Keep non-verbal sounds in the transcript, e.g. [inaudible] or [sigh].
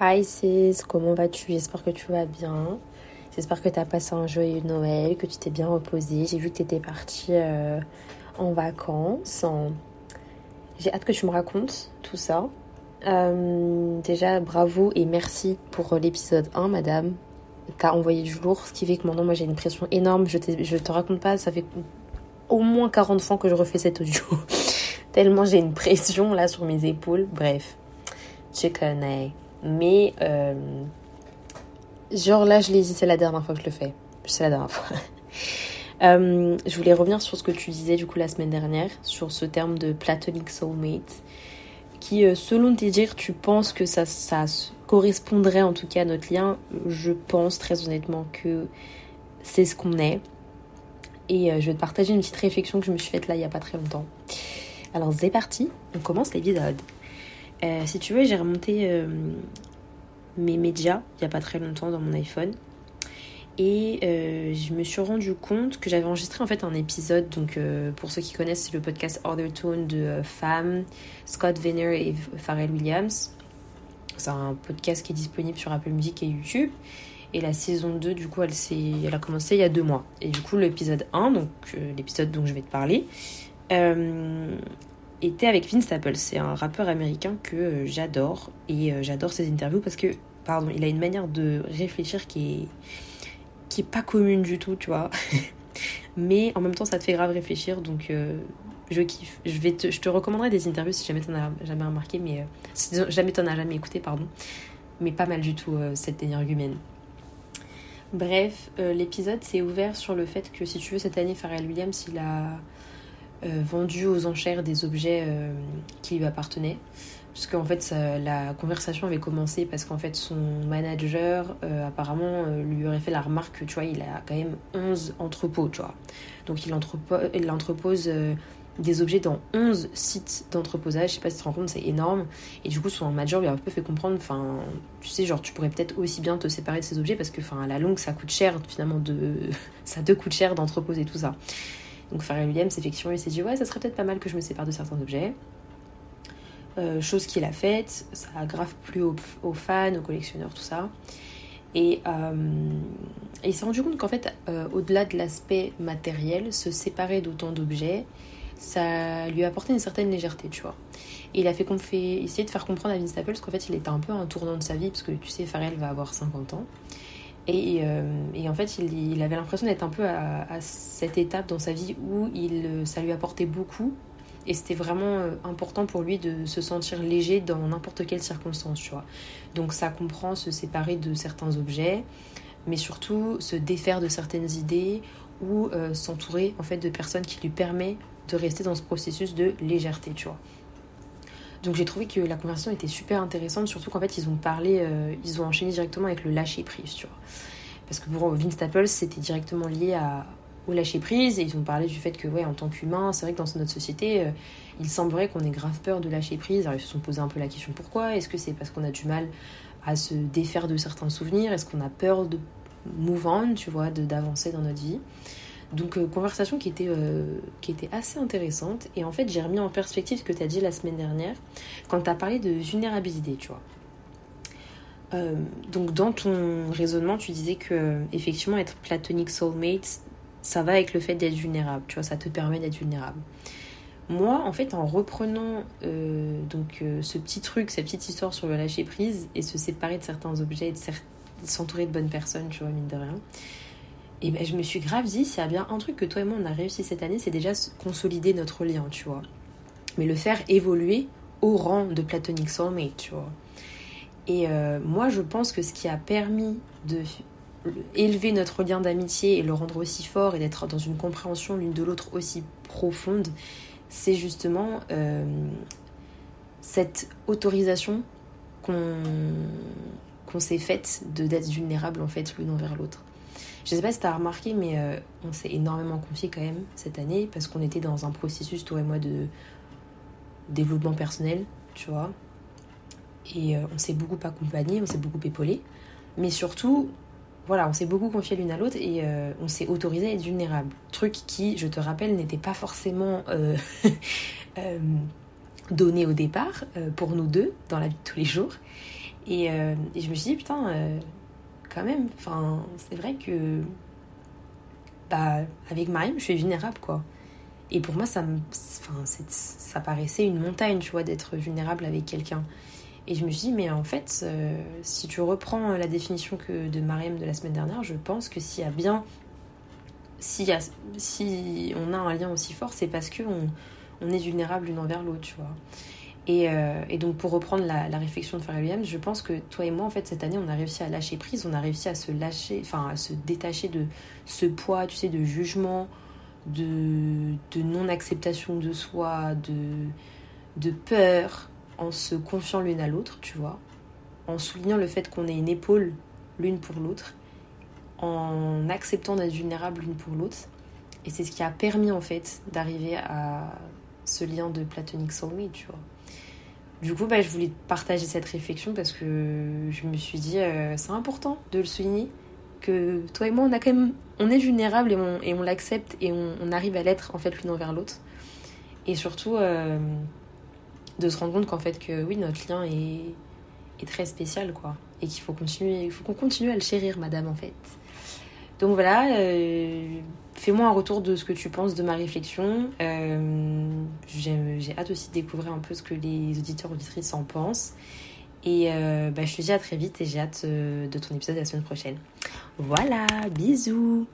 Hi sis, comment vas-tu? J'espère que tu vas bien. J'espère que tu as passé un joyeux Noël, que tu t'es bien reposé. J'ai vu que tu étais partie euh, en vacances. J'ai hâte que tu me racontes tout ça. Euh, déjà, bravo et merci pour l'épisode 1, madame. T'as envoyé du lourd, ce qui fait que maintenant, moi, j'ai une pression énorme. Je, je te raconte pas, ça fait au moins 40 fois que je refais cet audio. [laughs] Tellement j'ai une pression là sur mes épaules. Bref, tu connais. Mais, euh, genre là, je l'ai dit, c'est la dernière fois que je le fais. C'est la dernière fois. [laughs] Euh, je voulais revenir sur ce que tu disais du coup la semaine dernière, sur ce terme de platonic soulmate, qui euh, selon tes dires, tu penses que ça, ça correspondrait en tout cas à notre lien. Je pense très honnêtement que c'est ce qu'on est. Et je vais te partager une petite réflexion que je me suis faite là il n'y a pas très longtemps. Alors c'est parti, on commence l'épisode. Euh, si tu veux, j'ai remonté euh, mes médias il n'y a pas très longtemps dans mon iPhone. Et euh, je me suis rendu compte que j'avais enregistré en fait un épisode. Donc, pour ceux qui connaissent, c'est le podcast Other Tone de Femme, Scott Venner et Pharrell Williams. C'est un podcast qui est disponible sur Apple Music et YouTube. Et la saison 2, du coup, elle, elle a commencé il y a deux mois. Et du coup, l'épisode 1, donc l'épisode dont je vais te parler, était avec Vince Staples. C'est un rappeur américain que euh, j'adore et euh, j'adore ses interviews parce que, pardon, il a une manière de réfléchir qui est qui est pas commune du tout, tu vois. [laughs] Mais en même temps, ça te fait grave réfléchir, donc euh, je kiffe. Je, vais te, je te recommanderai des interviews si jamais t'en as jamais remarqué, mais si jamais t'en as jamais écouté, pardon. Mais pas mal du tout cette énergumène. Bref, l'épisode s'est ouvert sur le fait que si tu veux, cette année, Pharrell Williams, il a euh, vendu aux enchères des objets euh, qui lui appartenaient. Parce qu'en fait, la conversation avait commencé parce qu'en fait, son manager, euh, apparemment, lui aurait fait la remarque que, tu vois, il a quand même 11 entrepôts, tu vois. Donc, il, il entrepose des objets dans 11 sites d'entreposage. Je sais pas si tu te rends compte, c'est énorme. Et du coup, son manager lui a un peu fait comprendre, enfin, tu sais, genre, tu pourrais peut-être aussi bien te séparer de ces objets parce que, enfin, à la longue, ça coûte cher, finalement, de... [laughs] ça te coûte cher d'entreposer tout ça. Donc Pharrell Williams, effectivement, il s'est dit ouais, ça serait peut-être pas mal que je me sépare de certains objets. Euh, chose qu'il a faite, ça a grave aux, fans, aux collectionneurs, tout ça. Et, euh, il s'est rendu compte qu'en fait, euh, au-delà de l'aspect matériel, se séparer d'autant d'objets, ça lui a apporté une certaine légèreté, tu vois. Et il a fait, fait essayer de faire comprendre à Vince Staples qu'en fait, il était un peu un tournant de sa vie, parce que tu sais, Pharrell va avoir 50 ans. Euh, et, en fait, il, avait l'impression d'être un peu à, cette étape dans sa vie où il, euh, ça lui apportait beaucoup. Et c'était vraiment euh, important pour lui de se sentir léger dans n'importe quelle circonstance, tu vois. Donc ça comprend se séparer de certains objets, mais surtout se défaire de certaines idées ou s'entourer en fait de personnes qui lui permettent de rester dans ce processus de légèreté, tu vois. Donc j'ai trouvé que la conversation était super intéressante, surtout qu'en fait ils ont parlé, euh, ils ont enchaîné directement avec le lâcher prise, tu vois. Parce que pour Vince Staples, c'était directement lié au lâcher prise et ils ont parlé du fait que, ouais, en tant qu'humain, c'est vrai que dans notre société, euh, il semblerait qu'on ait grave peur de lâcher prise. Alors ils se sont posé un peu la question pourquoi? Est-ce que c'est parce qu'on a du mal à se défaire de certains souvenirs? Est-ce qu'on a peur de move on, tu vois, d'avancer dans notre vie? Donc euh, conversation qui était, euh, qui était assez intéressante. Et en fait, j'ai remis en perspective ce que tu as dit la semaine dernière quand tu as parlé de vulnérabilité, tu vois. Euh, donc dans ton raisonnement, tu disais que effectivement être platonic soulmate, ça va avec le fait d'être vulnérable, tu vois, ça te permet d'être vulnérable. Moi, en fait, en reprenant donc ce petit truc, cette petite histoire sur le lâcher prise et se séparer de certains objets et de s'entourer de bonnes personnes, tu vois, mine de rien, et ben, je me suis grave dit, s'il y a bien un truc que toi et moi on a réussi cette année, c'est déjà consolider notre lien, tu vois. Mais le faire évoluer au rang de platonic soulmate, tu vois. Et euh, moi, je pense que ce qui a permis de élever notre lien d'amitié et le rendre aussi fort et d'être dans une compréhension l'une de l'autre aussi profonde, c'est justement euh, cette autorisation qu'on s'est faite d'être vulnérable en fait l'une envers l'autre. Je sais pas si tu as remarqué, mais euh, on s'est énormément confié quand même cette année parce qu'on était dans un processus, toi et moi, de développement personnel, tu vois. Et euh, on s'est beaucoup accompagné, on s'est beaucoup épaulé. Mais surtout, voilà, on s'est beaucoup confié l'une à l'autre et euh, on s'est autorisé à être vulnérable. Truc qui, je te rappelle, n'était pas forcément [laughs] donné au départ pour nous deux dans la vie de tous les jours. Et je me suis dit, putain, quand même, enfin, c'est vrai que bah, avec Mariam, je suis vulnérable, quoi. Et pour moi, ça, me, ça paraissait une montagne, tu vois, d'être vulnérable avec quelqu'un. Et je me suis dit, mais en fait, euh, si tu reprends la définition que de Mariam de la semaine dernière, je pense que s'il y a bien. Si, si on a un lien aussi fort, c'est parce qu'on on est vulnérable l'une envers l'autre, tu vois. Et, euh, et, donc, pour reprendre la, réflexion de Pharrell Williams, je pense que toi et moi, en fait, cette année, on a réussi à lâcher prise, on a réussi à se lâcher, enfin, à se détacher de ce poids, tu sais, de jugement, de, non-acceptation de soi, de, peur, en se confiant l'une à l'autre, tu vois, en soulignant le fait qu'on est une épaule l'une pour l'autre, en acceptant d'être vulnérable l'une pour l'autre. Et c'est ce qui a permis en fait d'arriver à ce lien de platonic soulmate, tu vois. Du coup, bah, je voulais partager cette réflexion parce que je me suis dit, euh, c'est important de le souligner, que toi et moi, on a quand même, on est vulnérable et on, l'accepte et on, arrive à l'être en fait l'une envers l'autre. Et surtout, euh, de se rendre compte qu'en fait que oui notre lien est, est très spécial quoi et qu'il faut continuer il faut qu'on continue à le chérir madame en fait donc voilà euh, fais-moi un retour de ce que tu penses de ma réflexion. Euh, j'ai hâte aussi de découvrir un peu ce que les auditeurs auditrices en pensent. Et euh, bah, je te dis à très vite et j'ai hâte de ton épisode la semaine prochaine. Voilà bisous